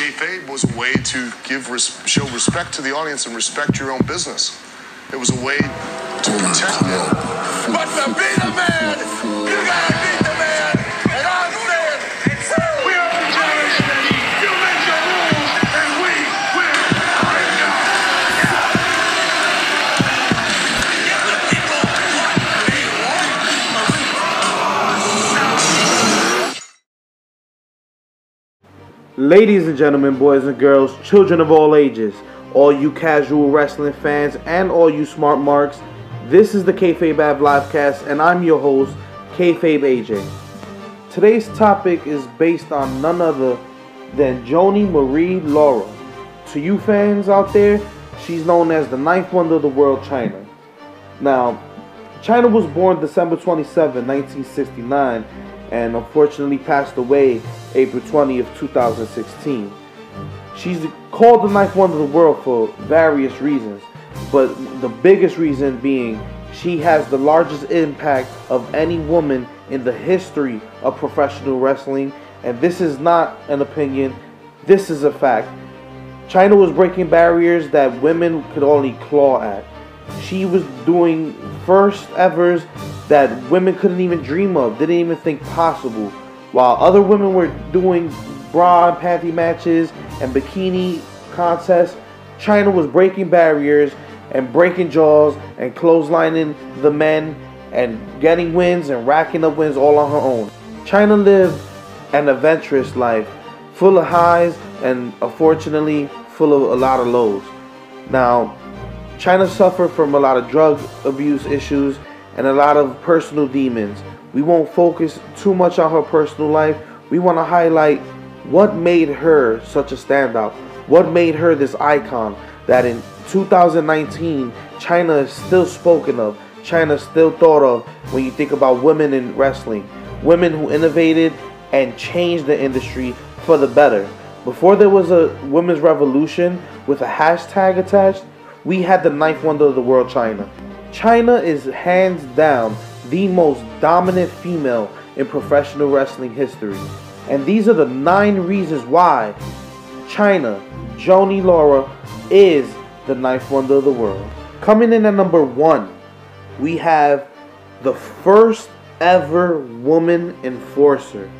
kayfabe was a way to give res- show respect to the audience and respect your own business. It was a way to protect it. But to be the man, Ladies and gentlemen, boys and girls, children of all ages, all you casual wrestling fans, and all you smart marks, this is the Kayfabe Ab Livecast, and I'm your host, Kayfabe AJ. Today's topic is based on none other than Joni Marie Laurer. To you fans out there, she's known as the ninth wonder of the world, Chyna. Now, Chyna was born December 27, 1969, and unfortunately passed away April 20 of 2016. She's called the ninth wonder of the world for various reasons, but the biggest reason being she has the largest impact of any woman in the history of professional wrestling, and this is not an opinion, this is a fact. Chyna was breaking barriers that women could only claw at. She was doing first evers that women couldn't even dream of, didn't even think possible. While other women were doing bra and panty matches and bikini contests, Chyna was breaking barriers and breaking jaws and clotheslining the men and getting wins and racking up wins all on her own. Chyna lived an adventurous life, full of highs and unfortunately full of a lot of lows. Now, Chyna suffered from a lot of drug abuse issues and a lot of personal demons. We won't focus too much on her personal life. We want to highlight what made her such a standout. What made her this icon that in 2019 Chyna is still spoken of. Chyna is still thought of when you think about women in wrestling. Women who innovated and changed the industry for the better. Before there was a women's revolution with a hashtag attached, we had the ninth wonder of the world, Chyna. Chyna is hands down the most dominant female in professional wrestling history. And these are the nine reasons why Chyna, Joni Laurer, is the ninth wonder of the world. Coming in at number one, we have the first ever woman enforcer.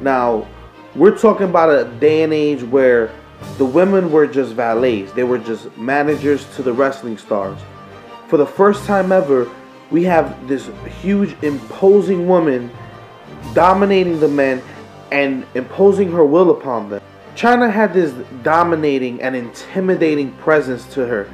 Now, we're talking about a day and age where the women were just valets, they were just managers to the wrestling stars. For the first time ever, we have this huge, imposing woman dominating the men and imposing her will upon them. Chyna had this dominating and intimidating presence to her.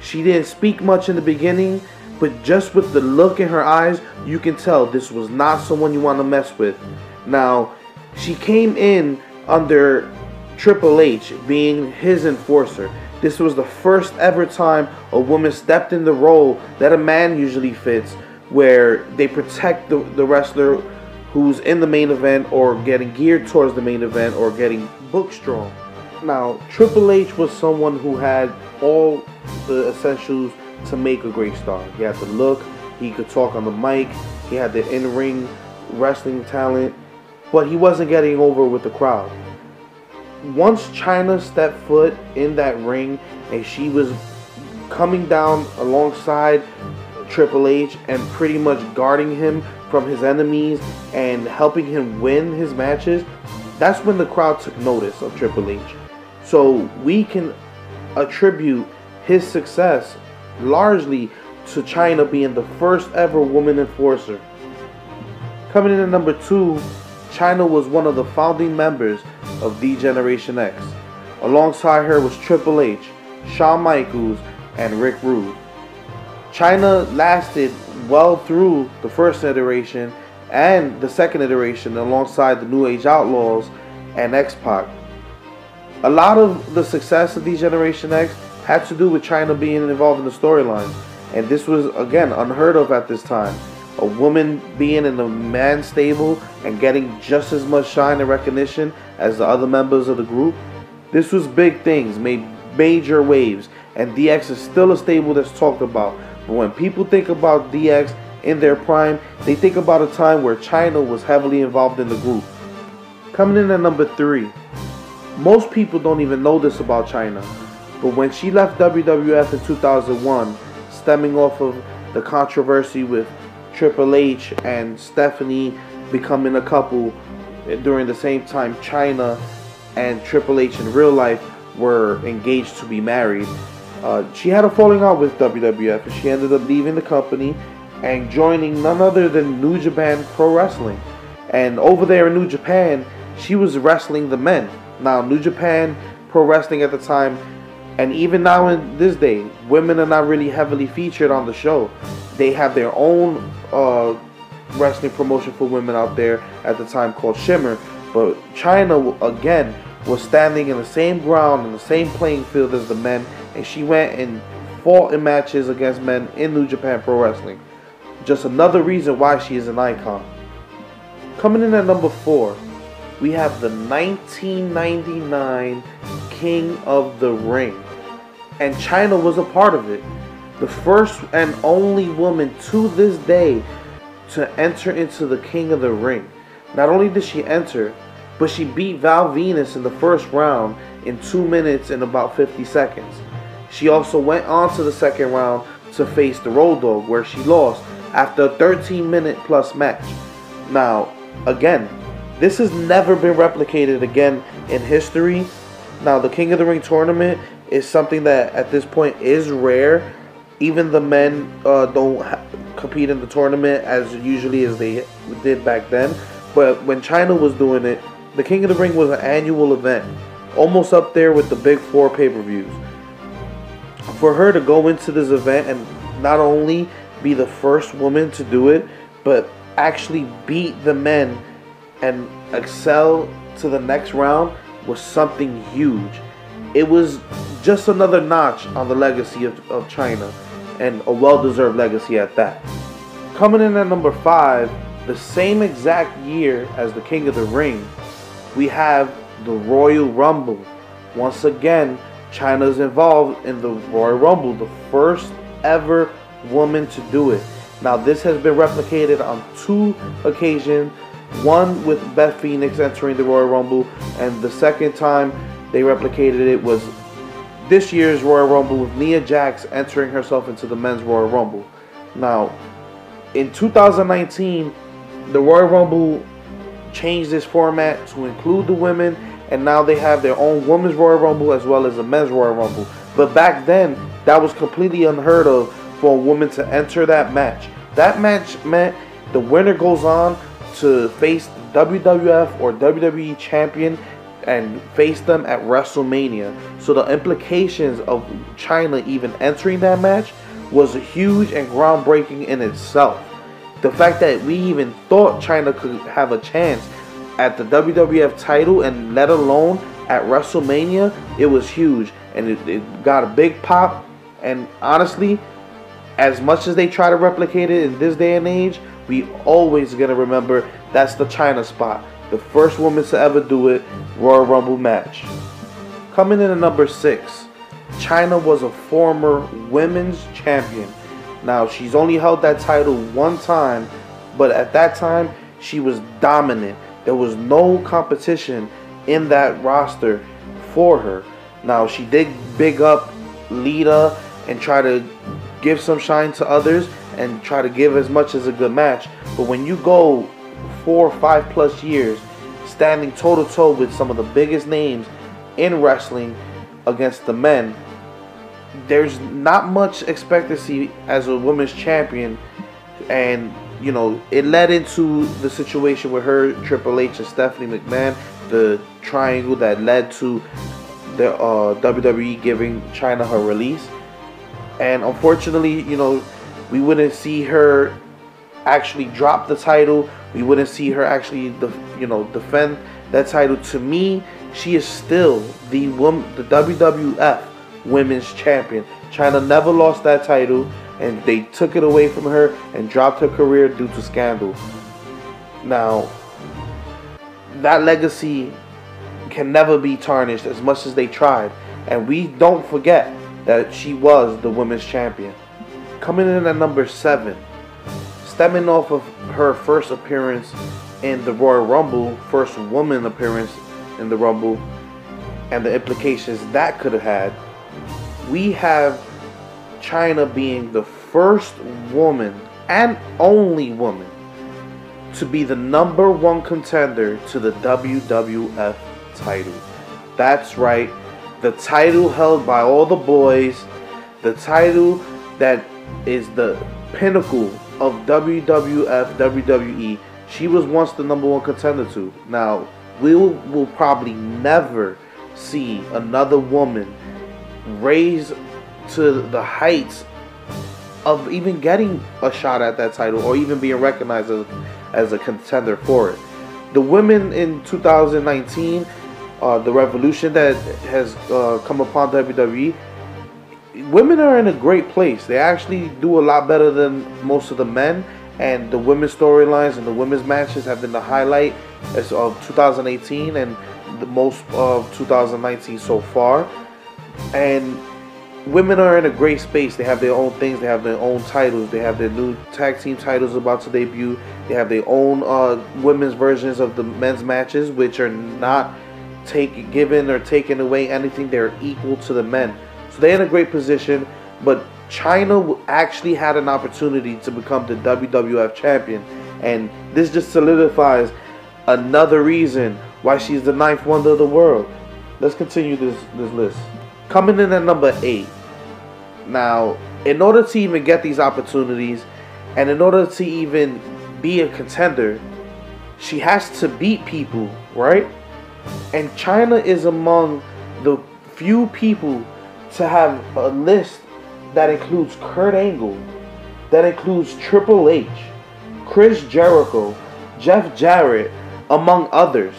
She didn't speak much in the beginning, but just with the look in her eyes, you can tell this was not someone you want to mess with. Now, she came in under Triple H being his enforcer. This was the first ever time a woman stepped in the role that a man usually fits, where they protect the, the wrestler who's in the main event or getting geared towards the main event or getting book strong. Now, Triple H was someone who had all the essentials to make a great star. He had the look, he could talk on the mic, he had the in ring wrestling talent, but he wasn't getting over with the crowd. Once Chyna stepped foot in that ring and she was coming down alongside Triple H and pretty much guarding him from his enemies and helping him win his matches, that's when the crowd took notice of Triple H. So we can attribute his success largely to Chyna being the first ever woman enforcer. Coming in at number two, Chyna was one of the founding members of D-Generation X. Alongside her was Triple H, Shawn Michaels, and Rick Rude. Chyna lasted well through the first iteration and the second iteration alongside the New Age Outlaws and X Pac. A lot of the success of D-Generation X had to do with Chyna being involved in the storyline, and this was again unheard of at this time. A woman being in a man's stable and getting just as much shine and recognition as the other members of the group. This was big things, made major waves, and DX is still a stable that's talked about. But when people think about DX in their prime, they think about a time where Chyna was heavily involved in the group. Coming in at number three, Most people don't even know this about Chyna, but when she left WWF in 2001, stemming off of the controversy with Triple H and Stephanie becoming a couple during the same time Chyna and Triple H in real life were engaged to be married. Uh, she had a falling out with WWF and she ended up leaving the company and joining none other than New Japan Pro Wrestling. And over there in New Japan, she was wrestling the men. Now, New Japan Pro Wrestling at the time, and even now in this day, women are not really heavily featured on the show. They have their own uh, wrestling promotion for women out there at the time called Shimmer. But Chyna, again, was standing in the same ground, in the same playing field as the men, and she went and fought in matches against men in New Japan Pro Wrestling. Just another reason why she is an icon. Coming in at number four, we have the 1999 King of the Ring. And Chyna was a part of it. The first and only woman to this day to enter into the King of the Ring. Not only did she enter, but she beat Val Venis in the first round in 2 minutes and about 50 seconds. She also went on to the second round to face the Road Dog, where she lost after a 13 minute plus match. Now, again, this has never been replicated again in history. Now, the King of the Ring tournament is something that at this point is rare. Even the men uh, don't compete in the tournament as usually as they did back then. But when Chyna was doing it, the King of the Ring was an annual event, almost up there with the big four pay per views. For her to go into this event and not only be the first woman to do it, but actually beat the men and excel to the next round was something huge. It was just another notch on the legacy of, of Chyna and a well deserved legacy at that. Coming in at number five, the same exact year as the King of the Ring, we have the Royal Rumble. Once again, Chyna is involved in the Royal Rumble, the first ever woman to do it. Now, this has been replicated on two occasions one with Beth Phoenix entering the Royal Rumble, and the second time they replicated it was this year's Royal Rumble with Nia Jax entering herself into the men's Royal Rumble. Now, in 2019, the Royal Rumble changed this format to include the women, and now they have their own women's Royal Rumble as well as a men's Royal Rumble. But back then, that was completely unheard of for a woman to enter that match. That match meant the winner goes on to face the WWF or WWE champion and face them at WrestleMania. So the implications of Chyna even entering that match was huge and groundbreaking in itself. The fact that we even thought Chyna could have a chance at the WWF title and let alone at WrestleMania, it was huge and it, it got a big pop. And honestly, as much as they try to replicate it in this day and age, we always gonna remember that's the Chyna spot. The first woman to ever do it, Royal Rumble match. Coming in at number six, Chyna was a former women's champion. Now she's only held that title one time, but at that time she was dominant. There was no competition in that roster for her. Now she did big up Lita and try to give some shine to others and try to give as much as a good match. But when you go four or five plus years standing toe to toe with some of the biggest names in wrestling against the men, there's not much expectancy as a women's champion. And, you know, it led into the situation with her, Triple H, and Stephanie McMahon, the triangle that led to the uh, WWE giving Chyna her release. And unfortunately, you know, we wouldn't see her actually drop the title. We wouldn't see her actually, you know, defend that title. To me, she is still the woman, the WWF Women's Champion. Chyna never lost that title, and they took it away from her and dropped her career due to scandal. Now, that legacy can never be tarnished as much as they tried, and we don't forget that she was the women's champion. Coming in at number seven, stemming off of her first appearance in the Royal Rumble, first woman appearance in the Rumble, and the implications that could have had, we have Chyna being the first woman and only woman to be the number one contender to the WWF title. That's right, the title held by all the boys, the title that is the pinnacle of WWF, WWE. She was once the number one contender to. Now, we will, will probably never see another woman raised to the heights of even getting a shot at that title or even being recognized as, as a contender for it. The women in 2019, uh, the revolution that has uh, come upon WWE, women are in a great place. They actually do a lot better than most of the men, and the women's storylines and the women's matches have been the highlight as of 2018 and the most of 2019 so far. And women are in a great space. They have their own things. They have their own titles. They have their new tag team titles about to debut. They have their own uh, women's versions of the men's matches, which are not take given or taken away anything. They're equal to the men. So they're in a great position. But Chyna actually had an opportunity to become the WWF champion, and this just solidifies another reason why she's the ninth wonder of the world. Let's continue this this list. Coming in at number eight. Now, in order to even get these opportunities, and in order to even be a contender, she has to beat people, right? And Chyna is among the few people to have a list that includes Kurt Angle, that includes Triple H, Chris Jericho, Jeff Jarrett, among others.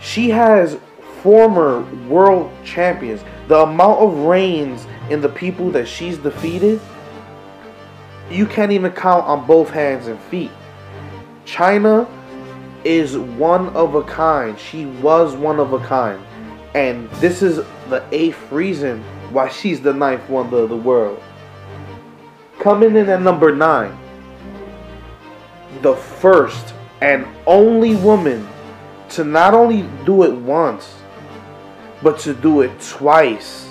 She has former world champions. The amount of reigns in the people that she's defeated, you can't even count on both hands and feet. Chyna is one of a kind. She was one of a kind. And this is the eighth reason why she's the ninth wonder of the world. Coming in at number nine, the first and only woman to not only do it once, but to do it twice.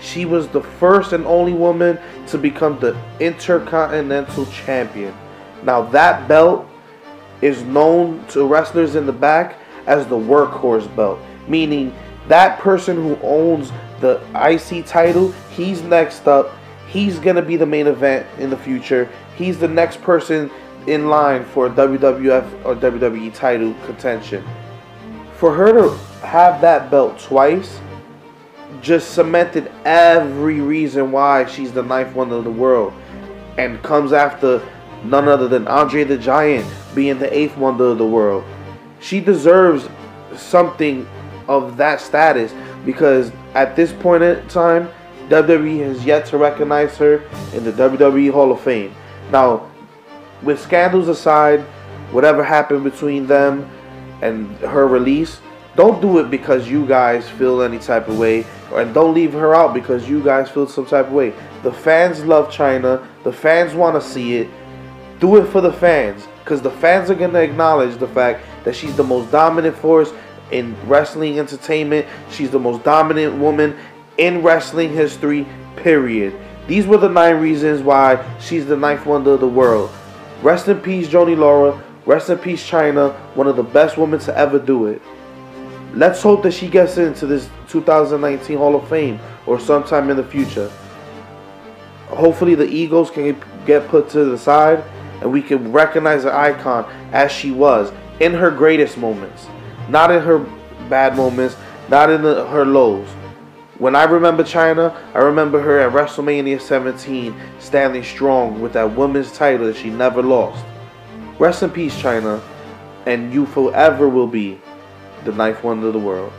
She was the first and only woman to become the Intercontinental Champion. Now, that belt is known to wrestlers in the back as the workhorse belt, meaning that person who owns the IC title, he's next up. He's going to be the main event in the future. He's the next person in line for a WWF or WWE title contention. For her to have that belt twice just cemented every reason why she's the ninth wonder of the world and comes after none other than Andre the Giant being the eighth wonder of the world. She deserves something of that status because at this point in time, WWE has yet to recognize her in the WWE Hall of Fame. Now, with scandals aside, whatever happened between them and her release, don't do it because you guys feel any type of way, and don't leave her out because you guys feel some type of way. The fans love Chyna. The fans want to see it. Do it for the fans because the fans are going to acknowledge the fact that she's the most dominant force in wrestling entertainment. She's the most dominant woman in wrestling history, period. These were the nine reasons why she's the ninth wonder of the world. Rest in peace, Joni Laurer. Rest in peace, Chyna. One of the best women to ever do it. Let's hope that she gets into this 2019 Hall of Fame or sometime in the future. Hopefully, the egos can get put to the side and we can recognize the icon as she was in her greatest moments, not in her bad moments, not in the, her lows. When I remember Chyna, I remember her at WrestleMania 17 standing strong with that women's title that she never lost. Rest in peace, Chyna, and you forever will be the ninth wonder of the world.